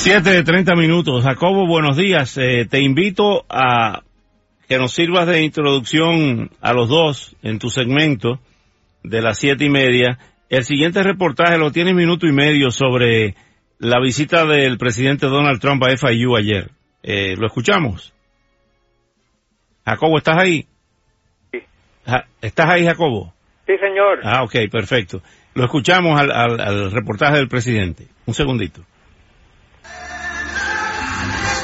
Siete de treinta minutos. Jacobo, buenos días. Eh, te invito a que nos sirvas de introducción a los dos en tu segmento de las siete y media. El siguiente reportaje lo tiene minuto y medio sobre la visita del presidente Donald Trump a FIU ayer. Eh, ¿Lo escuchamos? Jacobo, ¿estás ahí? Sí. ¿Estás ahí, Jacobo? Sí, señor. Ah, ok, perfecto. Lo escuchamos al, al, al reportaje del presidente. Un segundito.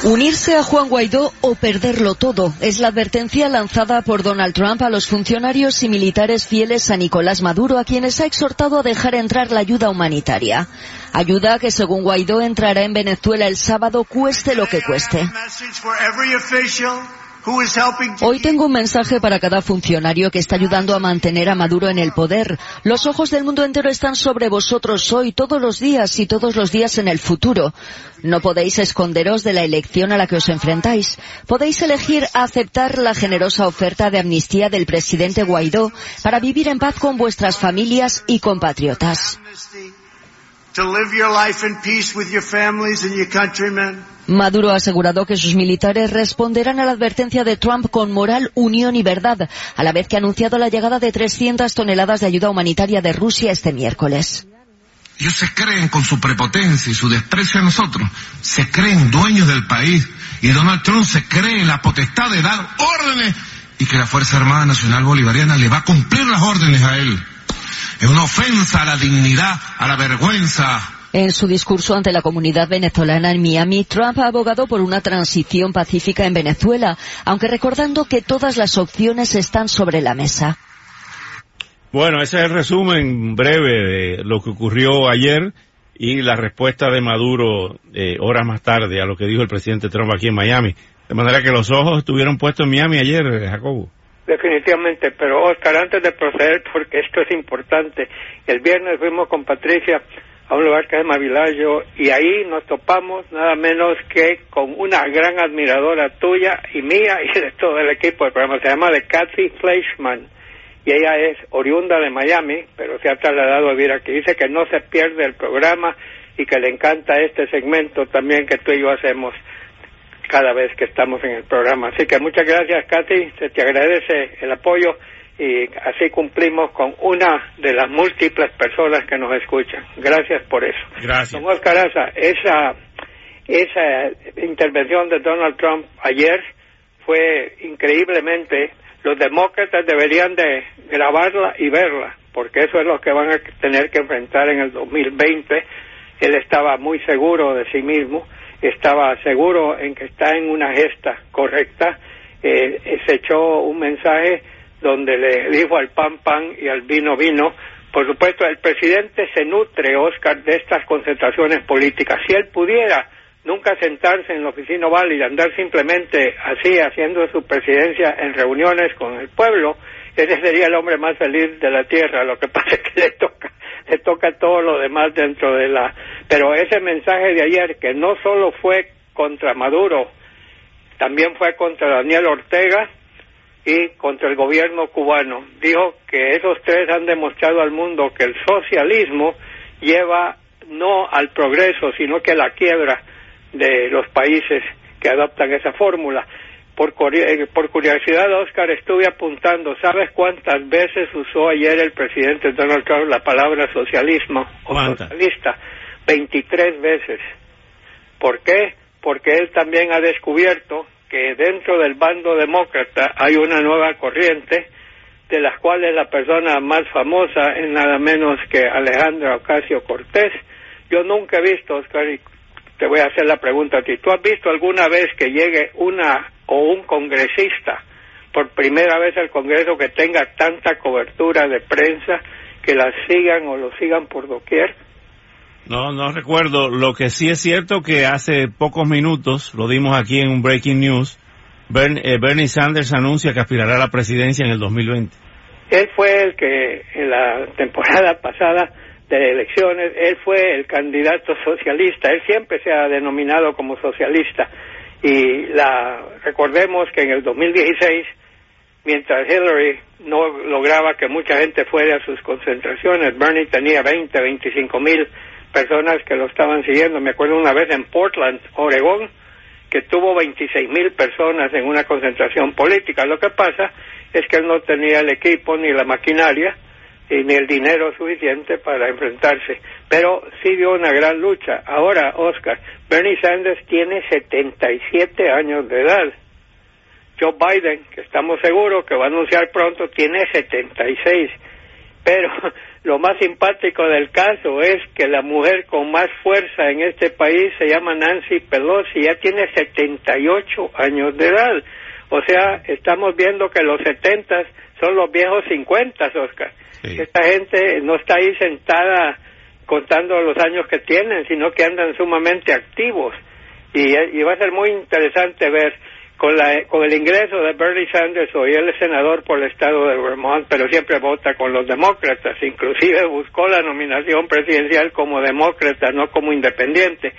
Unirse a Juan Guaidó o perderlo todo es la advertencia lanzada por Donald Trump a los funcionarios y militares fieles a Nicolás Maduro, a quienes ha exhortado a dejar entrar la ayuda humanitaria. Ayuda que, según Guaidó, entrará en Venezuela el sábado, cueste lo que cueste. Hoy tengo un mensaje para cada funcionario que está ayudando a mantener a Maduro en el poder. Los ojos del mundo entero están sobre vosotros hoy, todos los días y todos los días en el futuro. No podéis esconderos de la elección a la que os enfrentáis. Podéis elegir aceptar la generosa oferta de amnistía del presidente Guaidó para vivir en paz con vuestras familias y compatriotas. Maduro ha asegurado que sus militares responderán a la advertencia de Trump con moral, unión y verdad, a la vez que ha anunciado la llegada de 300 toneladas de ayuda humanitaria de Rusia este miércoles. Ellos se creen con su prepotencia y su desprecio a nosotros, se creen dueños del país y Donald Trump se cree en la potestad de dar órdenes y que la Fuerza Armada Nacional Bolivariana le va a cumplir las órdenes a él. Es una ofensa a la dignidad, a la vergüenza, en su discurso ante la comunidad venezolana en Miami, Trump ha abogado por una transición pacífica en Venezuela, aunque recordando que todas las opciones están sobre la mesa. Bueno, ese es el resumen breve de lo que ocurrió ayer y la respuesta de Maduro eh, horas más tarde a lo que dijo el presidente Trump aquí en Miami. De manera que los ojos estuvieron puestos en Miami ayer, Jacobo. Definitivamente, pero Oscar, antes de proceder, porque esto es importante, el viernes fuimos con Patricia a un lugar que se llama Vilayo y ahí nos topamos nada menos que con una gran admiradora tuya y mía y de todo el equipo del programa. Se llama de Kathy Fleischman y ella es oriunda de Miami, pero se ha trasladado a vivir aquí. Dice que no se pierde el programa y que le encanta este segmento también que tú y yo hacemos cada vez que estamos en el programa. Así que muchas gracias, Kathy. Se te agradece el apoyo y así cumplimos con una de las múltiples personas que nos escuchan. Gracias por eso. Gracias. Don Oscar Aza, esa, esa intervención de Donald Trump ayer fue increíblemente, los demócratas deberían de grabarla y verla, porque eso es lo que van a tener que enfrentar en el 2020. Él estaba muy seguro de sí mismo, estaba seguro en que está en una gesta correcta, eh, se echó un mensaje donde le dijo al pan pan y al vino vino. Por supuesto, el presidente se nutre, Oscar, de estas concentraciones políticas. Si él pudiera nunca sentarse en la oficina oval y andar simplemente así haciendo su presidencia en reuniones con el pueblo, ese sería el hombre más feliz de la tierra. Lo que pasa es que le toca, le toca todo lo demás dentro de la. Pero ese mensaje de ayer, que no solo fue contra Maduro, también fue contra Daniel Ortega, y contra el gobierno cubano. Dijo que esos tres han demostrado al mundo que el socialismo lleva no al progreso, sino que a la quiebra de los países que adoptan esa fórmula. Por, por curiosidad, Oscar, estuve apuntando, ¿sabes cuántas veces usó ayer el presidente Donald Trump la palabra socialismo o socialista? 23 veces. ¿Por qué? Porque él también ha descubierto que dentro del bando demócrata hay una nueva corriente de las cuales la persona más famosa es nada menos que Alejandra Ocasio Cortés. Yo nunca he visto, Oscar, y te voy a hacer la pregunta a ti, ¿tú has visto alguna vez que llegue una o un congresista por primera vez al Congreso que tenga tanta cobertura de prensa que la sigan o lo sigan por doquier? No, no recuerdo. Lo que sí es cierto que hace pocos minutos, lo dimos aquí en un Breaking News, eh, Bernie Sanders anuncia que aspirará a la presidencia en el 2020. Él fue el que en la temporada pasada de elecciones, él fue el candidato socialista, él siempre se ha denominado como socialista y la recordemos que en el 2016 mientras Hillary no lograba que mucha gente fuera a sus concentraciones, Bernie tenía 20, 25 mil personas que lo estaban siguiendo. Me acuerdo una vez en Portland, Oregón, que tuvo 26 mil personas en una concentración política. Lo que pasa es que él no tenía el equipo ni la maquinaria y ni el dinero suficiente para enfrentarse. Pero sí dio una gran lucha. Ahora, Oscar, Bernie Sanders tiene 77 años de edad. Joe Biden, que estamos seguros que va a anunciar pronto, tiene 76. Pero lo más simpático del caso es que la mujer con más fuerza en este país se llama Nancy Pelosi, ya tiene 78 años de edad. O sea, estamos viendo que los 70 son los viejos 50, Oscar. Esta gente no está ahí sentada contando los años que tienen, sino que andan sumamente activos. Y, y va a ser muy interesante ver con, la, con el ingreso de Bernie Sanders, hoy él es senador por el estado de Vermont, pero siempre vota con los demócratas, inclusive buscó la nominación presidencial como demócrata, no como independiente.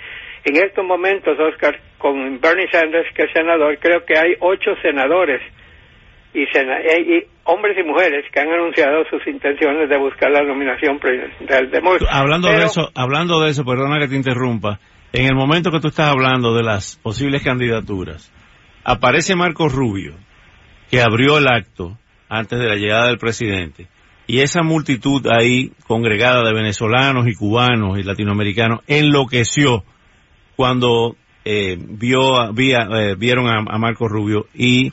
En estos momentos, Oscar, con Bernie Sanders, que es senador, creo que hay ocho senadores y, y hombres y mujeres que han anunciado sus intenciones de buscar la nominación presidencial demócrata. Hablando de eso, hablando de eso, perdona que te interrumpa, en el momento que tú estás hablando de las posibles candidaturas, aparece Marco Rubio, que abrió el acto antes de la llegada del presidente, y esa multitud ahí congregada de venezolanos y cubanos y latinoamericanos enloqueció cuando eh, vio, eh, vieron a, Marco Rubio y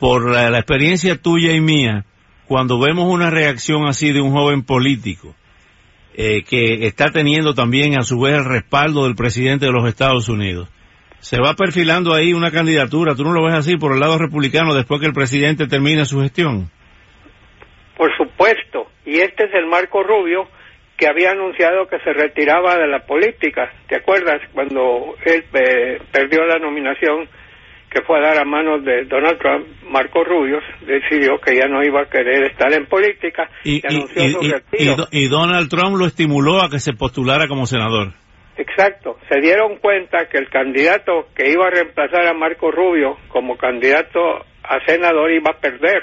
por la, experiencia tuya y mía, cuando vemos una reacción así de un joven político eh, que está teniendo también a su vez el respaldo del presidente de los Estados Unidos, se va perfilando ahí una candidatura. ¿Tú no lo ves así por el lado republicano después que el presidente termine su gestión? Por supuesto. Y este es el Marco Rubio que había anunciado que se retiraba de la política. ¿Te acuerdas cuando él eh, perdió la nominación que fue a dar a manos de Donald Trump? Marco Rubio decidió que ya no iba a querer estar en política y, anunció su retiro. y Donald Trump lo estimuló a que se postulara como senador. Exacto, se dieron cuenta que el candidato que iba a reemplazar a Marco Rubio como candidato a senador iba a perder.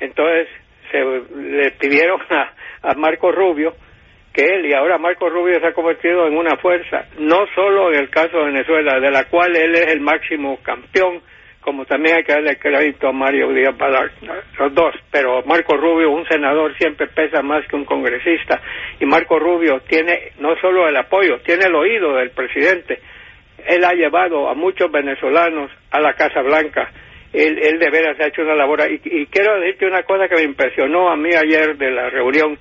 Entonces se le pidieron a, a Marco Rubio que él, y ahora Marco Rubio se ha convertido en una fuerza, no solo en el caso de Venezuela, de la cual él es el máximo campeón, como también hay que darle crédito a Mario Díaz Balart, los dos, pero Marco Rubio, un senador, siempre pesa más que un congresista, y Marco Rubio tiene no solo el apoyo, tiene el oído del presidente. Él ha llevado a muchos venezolanos a la Casa Blanca, él, él de veras ha hecho una labor, y, y quiero decirte una cosa que me impresionó a mí ayer de la reunión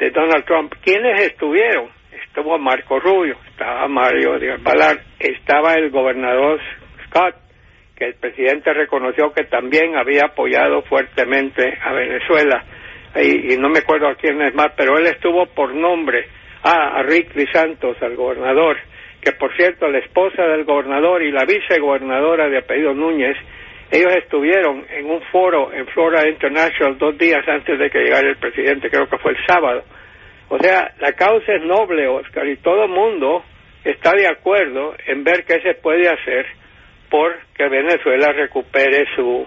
de Donald Trump. ¿Quiénes estuvieron? Estuvo Marco Rubio, estaba Mario Díaz Balart, estaba el gobernador Scott, que el presidente reconoció que también había apoyado fuertemente a Venezuela. Y, no me acuerdo a quién es más, pero él estuvo por nombre ah, a Rick Santos, al gobernador, que por cierto la esposa del gobernador y la vicegobernadora de apellido Núñez, ellos estuvieron en un foro en Florida International dos días antes de que llegara el presidente, creo que fue el sábado. O sea, la causa es noble, Oscar, y todo el mundo está de acuerdo en ver qué se puede hacer por que Venezuela recupere su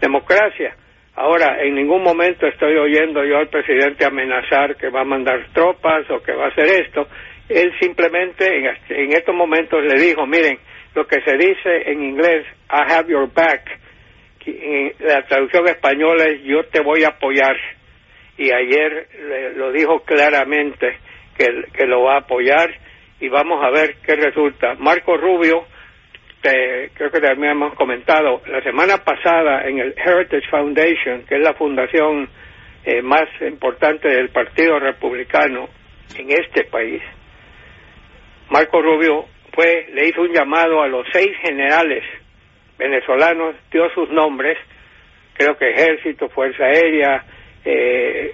democracia. Ahora, en ningún momento estoy oyendo yo al presidente amenazar que va a mandar tropas o que va a hacer esto. Él simplemente en, estos momentos le dijo, miren, lo que se dice en inglés, I have your back, la traducción española es yo te voy a apoyar. Y ayer lo dijo claramente que, que lo va a apoyar y vamos a ver qué resulta. Marco Rubio creo que también hemos comentado, la semana pasada en el Heritage Foundation, que es la fundación eh, más importante del Partido Republicano en este país, Marco Rubio fue, le hizo un llamado a los seis generales venezolanos, dio sus nombres, creo que Ejército, Fuerza Aérea, eh,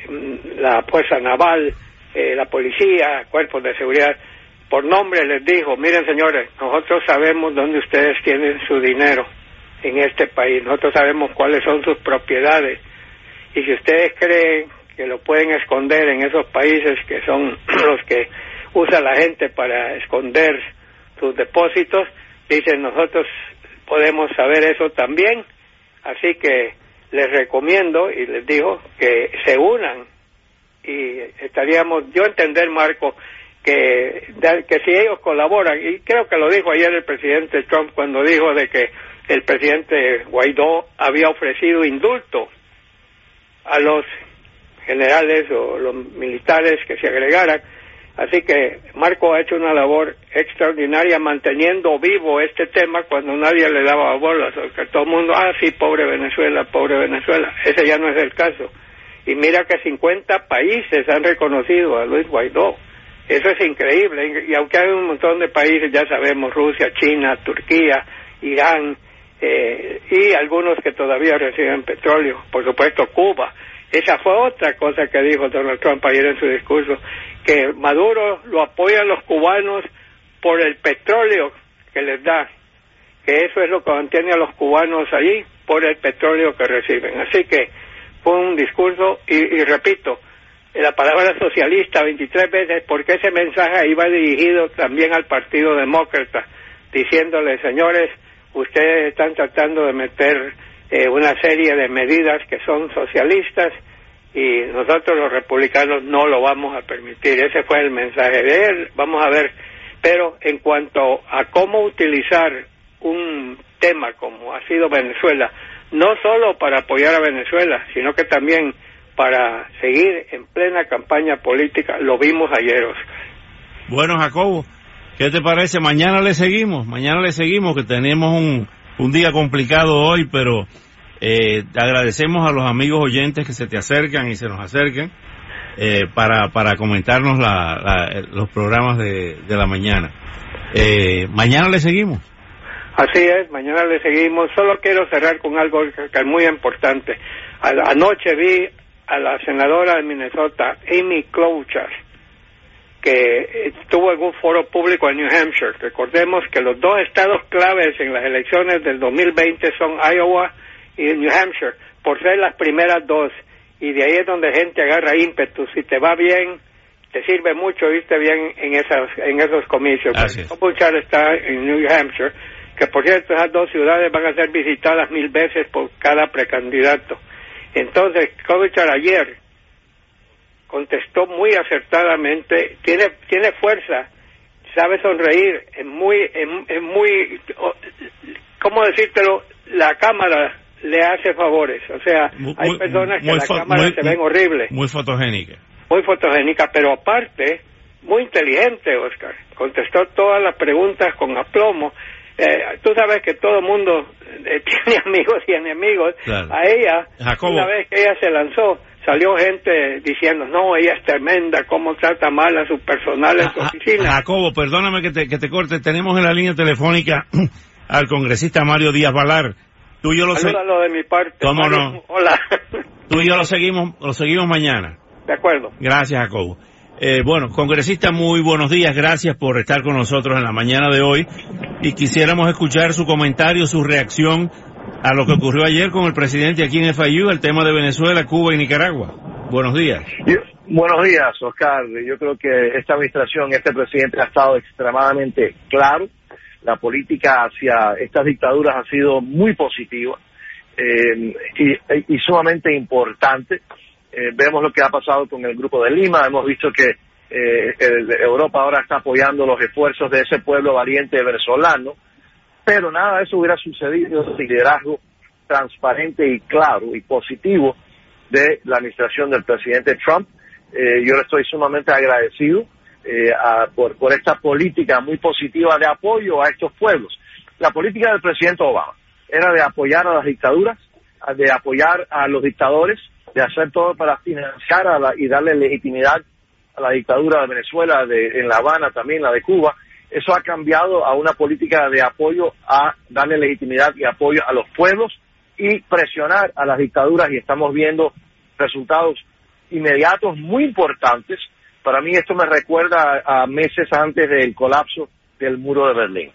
la Fuerza Naval, eh, la policía, cuerpos de seguridad, por nombre les dijo, miren señores, nosotros sabemos dónde ustedes tienen su dinero en este país, nosotros sabemos cuáles son sus propiedades y si ustedes creen que lo pueden esconder en esos países que son los que usa la gente para esconder sus depósitos, dicen nosotros podemos saber eso también, así que les recomiendo y les digo que se unan y estaríamos, yo entender Marco, que, que si ellos colaboran, y creo que lo dijo ayer el presidente Trump cuando dijo de que el presidente Guaidó había ofrecido indulto a los generales o los militares que se agregaran. Así que Marco ha hecho una labor extraordinaria manteniendo vivo este tema cuando nadie le daba bolas, que todo el mundo, ah, sí, pobre Venezuela, pobre Venezuela. Ese ya no es el caso. Y mira que 50 países han reconocido a Luis Guaidó. Eso es increíble. Y aunque hay un montón de países, ya sabemos, Rusia, China, Turquía, Irán, eh, y algunos que todavía reciben petróleo, por supuesto Cuba. Esa fue otra cosa que dijo Donald Trump ayer en su discurso, que Maduro lo apoyan los cubanos por el petróleo que les da, que eso es lo que mantiene a los cubanos allí, por el petróleo que reciben. Así que fue un discurso, y, repito, la palabra socialista 23 veces, porque ese mensaje iba dirigido también al Partido Demócrata, diciéndole, señores, ustedes están tratando de meter eh, una serie de medidas que son socialistas y nosotros los republicanos no lo vamos a permitir. Ese fue el mensaje de él. Vamos a ver. Pero en cuanto a cómo utilizar un tema como ha sido Venezuela, no solo para apoyar a Venezuela, sino que también para seguir en plena campaña política, lo vimos ayer. Bueno, Jacobo, ¿qué te parece? Mañana le seguimos, mañana le seguimos, que tenemos un, un día complicado hoy, pero eh, agradecemos a los amigos oyentes que se te acercan y se nos acerquen eh, para, para comentarnos la, los programas de, de la mañana. Eh, mañana le seguimos. Así es, mañana le seguimos. Solo quiero cerrar con algo que es muy importante. Anoche vi a la senadora de Minnesota, Amy Klobuchar, que estuvo en un foro público en New Hampshire. Recordemos que los dos estados claves en las elecciones del 2020 son Iowa y New Hampshire, por ser las primeras dos. Y de ahí es donde gente agarra ímpetu. Si te va bien, te sirve mucho irte bien en, esas, en esos comicios. Klobuchar está en New Hampshire, que por cierto esas dos ciudades van a ser visitadas mil veces por cada precandidato. Entonces, Klobuchar ayer contestó muy acertadamente, tiene, tiene fuerza, sabe sonreír, es muy, es, muy, ¿cómo decírtelo? La cámara le hace favores, o sea, hay personas que la cámara se ven horribles. Muy fotogénica. Muy fotogénica, pero aparte, muy inteligente, Oscar. Contestó todas las preguntas con aplomo. Eh, tú sabes que todo el mundo eh, tiene amigos y enemigos. A ella, una vez que ella se lanzó, salió gente diciendo, no, ella es tremenda, cómo trata mal a su personal en su oficina. Jacobo, perdóname que te, que te corte, tenemos en la línea telefónica al congresista Mario Díaz Valar. Tú y yo lo de mi parte. ¿Cómo no? Hola. Tú y yo lo seguimos, lo seguimos mañana. De acuerdo. Gracias, Jacobo. Eh, bueno, congresista, muy buenos días. Gracias por estar con nosotros en la mañana de hoy. Y quisiéramos escuchar su comentario, su reacción a lo que ocurrió ayer con el presidente aquí en FIU, el tema de Venezuela, Cuba y Nicaragua. Buenos días. buenos días, Oscar. Yo creo que esta administración, este presidente ha estado extremadamente claro. La política hacia estas dictaduras ha sido muy positiva eh, y, sumamente importante. Eh, vemos lo que ha pasado con el Grupo de Lima. Hemos visto que eh, Europa ahora está apoyando los esfuerzos de ese pueblo valiente venezolano pero nada de eso hubiera sucedido sin liderazgo transparente y claro y positivo de la administración del presidente Trump. Eh, yo le estoy sumamente agradecido eh, por, por esta política muy positiva de apoyo a estos pueblos. La política del presidente Obama era de apoyar a las dictaduras, de apoyar a los dictadores, de hacer todo para financiar a la, y darle legitimidad a la dictadura de Venezuela, de, en La Habana también, la de Cuba, eso ha cambiado a una política de apoyo a darle legitimidad y apoyo a los pueblos y presionar a las dictaduras y estamos viendo resultados inmediatos muy importantes Para mí esto me recuerda a, meses antes del colapso del muro de Berlín.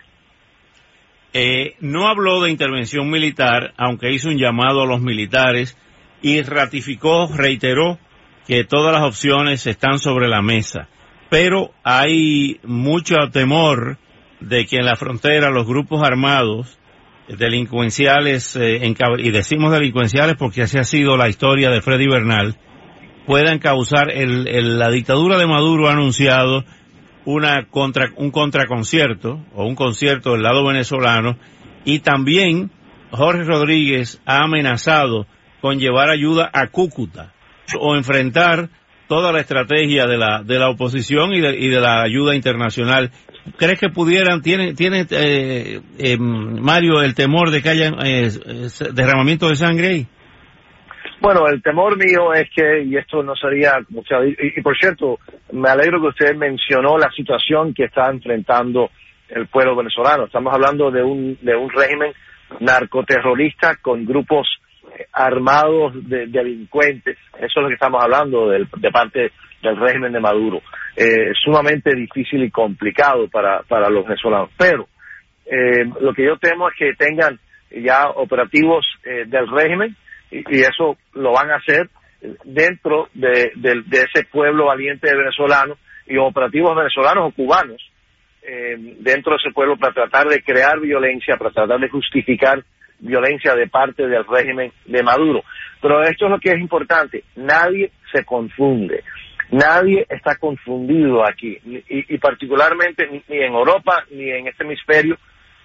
Eh, no habló de intervención militar, aunque hizo un llamado a los militares y ratificó, reiteró que todas las opciones están sobre la mesa. Pero hay mucho temor de que en la frontera los grupos armados delincuenciales, eh, y decimos delincuenciales porque así ha sido la historia de Freddy Bernal, puedan causar, el, la dictadura de Maduro ha anunciado una contra, un contraconcierto o un concierto del lado venezolano y también Jorge Rodríguez ha amenazado con llevar ayuda a Cúcuta o enfrentar toda la estrategia de la, de la oposición y de, y de la ayuda internacional. ¿Crees que pudieran, tiene, tiene eh, eh, Mario, el temor de que haya eh, derramamiento de sangre ahí? Bueno, el temor mío es que, y esto no sería mucha, y, y, por cierto, me alegro que usted mencionó la situación que está enfrentando el pueblo venezolano. Estamos hablando de un, de un régimen narcoterrorista con grupos armados de, delincuentes. Eso es lo que estamos hablando de, parte del régimen de Maduro. Eh, sumamente difícil y complicado para, para los venezolanos. Pero eh, lo que yo temo es que tengan ya operativos eh, del régimen y, eso lo van a hacer dentro de, ese pueblo valiente venezolano y operativos venezolanos o cubanos eh, dentro de ese pueblo para tratar de crear violencia, para tratar de justificar violencia de parte del régimen de Maduro. Pero esto es lo que es importante, nadie se confunde, nadie está confundido aquí, y particularmente ni en Europa ni en este hemisferio,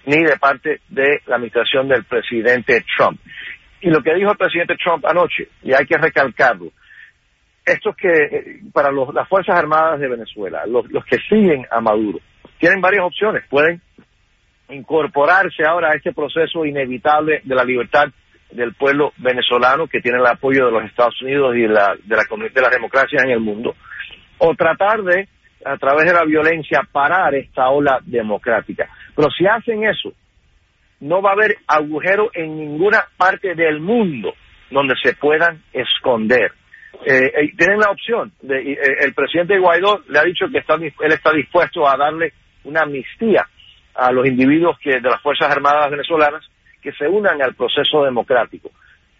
ni de parte de la administración del presidente Trump. Y lo que dijo el presidente Trump anoche, y hay que recalcarlo, esto es que eh, para las Fuerzas Armadas de Venezuela, los, que siguen a Maduro, tienen varias opciones. Pueden incorporarse ahora a este proceso inevitable de la libertad del pueblo venezolano que tiene el apoyo de los Estados Unidos y de la, de la, de las democracias en el mundo, o tratar de, a través de la violencia, parar esta ola democrática. Pero si hacen eso, no va a haber agujero en ninguna parte del mundo donde se puedan esconder. Eh, eh tienen la opción. De, eh, el presidente Guaidó le ha dicho que está, él está dispuesto a darle una amnistía a los individuos que de las Fuerzas Armadas venezolanas que se unan al proceso democrático.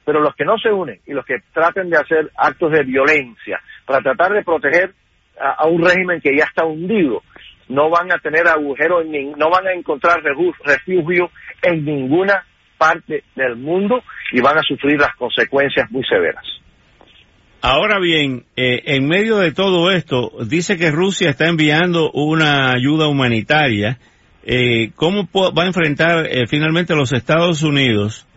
Pero los que no se unen y los que traten de hacer actos de violencia para tratar de proteger a un régimen que ya está hundido, no van a tener agujero, no van a encontrar refugio en ninguna parte del mundo y van a sufrir las consecuencias muy severas. Ahora bien, eh, en medio de todo esto, dice que Rusia está enviando una ayuda humanitaria. Eh, ¿Cómo va a enfrentar eh, finalmente los Estados Unidos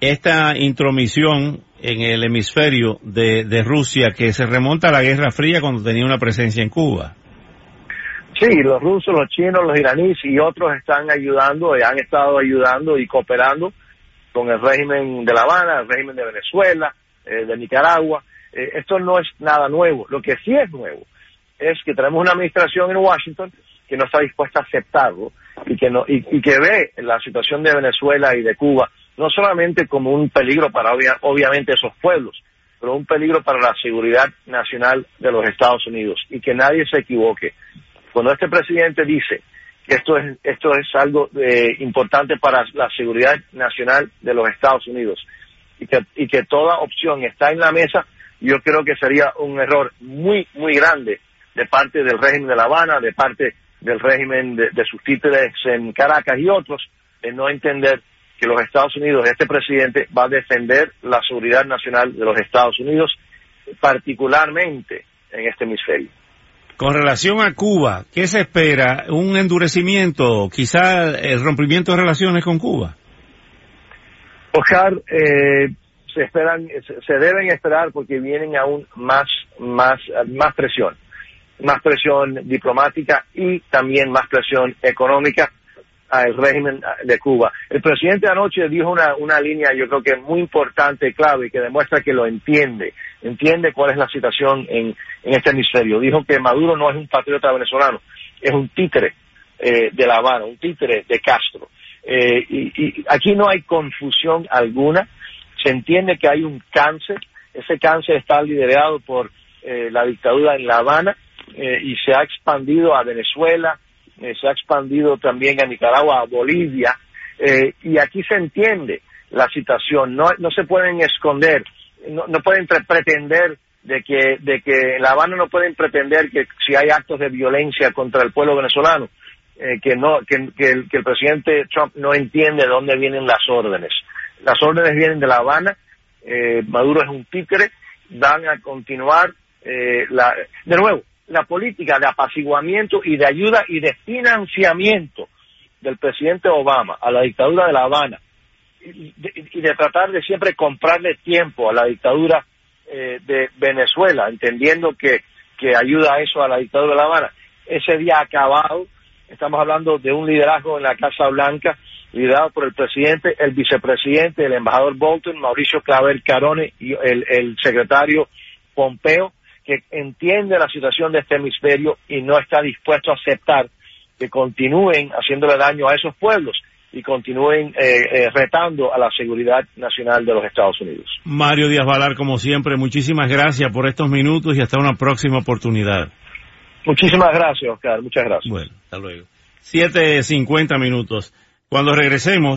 esta intromisión en el hemisferio de Rusia que se remonta a la Guerra Fría cuando tenía una presencia en Cuba? Sí, los rusos, los chinos, los iraníes y otros están ayudando, han estado ayudando y cooperando con el régimen de La Habana, el régimen de Venezuela, eh, de Nicaragua. Eh, esto no es nada nuevo. Lo que sí es nuevo es que tenemos una administración en Washington que no está dispuesta a aceptarlo y que, no, y, que ve la situación de Venezuela y de Cuba no solamente como un peligro para obviamente esos pueblos, pero un peligro para la seguridad nacional de los Estados Unidos y que nadie se equivoque cuando este presidente dice que esto es, esto es algo eh, importante para la seguridad nacional de los Estados Unidos y que, y que toda opción está en la mesa, yo creo que sería un error muy, muy grande de parte del régimen de La Habana, de parte del régimen de, sus títeres en Caracas y otros, de no entender que los Estados Unidos, este presidente, va a defender la seguridad nacional de los Estados Unidos, particularmente en este hemisferio. Con relación a Cuba, ¿qué se espera? ¿Un endurecimiento, quizá el rompimiento de relaciones con Cuba? Oscar, eh, se esperan, se deben esperar porque vienen aún más, más, más presión, más presión diplomática y también más presión económica al régimen de Cuba. El presidente anoche dijo una, una línea, yo creo que muy importante clave, que demuestra que lo entiende, entiende cuál es la situación en, en este hemisferio. Dijo que Maduro no es un patriota venezolano, es un títere eh, de La Habana, un títere de Castro. Eh, y, aquí no hay confusión alguna, se entiende que hay un cáncer, ese cáncer está liderado por eh, la dictadura en La Habana eh, y se ha expandido a Venezuela, eh, se ha expandido también a Nicaragua, a Bolivia, y aquí se entiende la situación, no, no se pueden esconder, no, no pueden pretender de que, de que en La Habana no pueden pretender que si hay actos de violencia contra el pueblo venezolano, eh, que no que, el, que, el, presidente Trump no entiende de dónde vienen las órdenes. Las órdenes vienen de La Habana, eh, Maduro es un títere, van a continuar eh, la, de nuevo la política de apaciguamiento y de ayuda y de financiamiento del presidente Obama a la dictadura de La Habana y de, tratar de siempre comprarle tiempo a la dictadura eh, de Venezuela, entendiendo que, que ayuda a eso a la dictadura de La Habana. Ese día acabado, estamos hablando de un liderazgo en la Casa Blanca, liderado por el presidente, el vicepresidente, el embajador Bolton, Mauricio Claver Carone y el, el secretario Pompeo, que entiende la situación de este hemisferio y no está dispuesto a aceptar que continúen haciéndole daño a esos pueblos y continúen eh, eh, retando a la seguridad nacional de los Estados Unidos. Mario Díaz Valar, como siempre, muchísimas gracias por estos minutos y hasta una próxima oportunidad. Muchísimas gracias, Oscar. Muchas gracias. Bueno, hasta luego. 7.50 minutos. Cuando regresemos.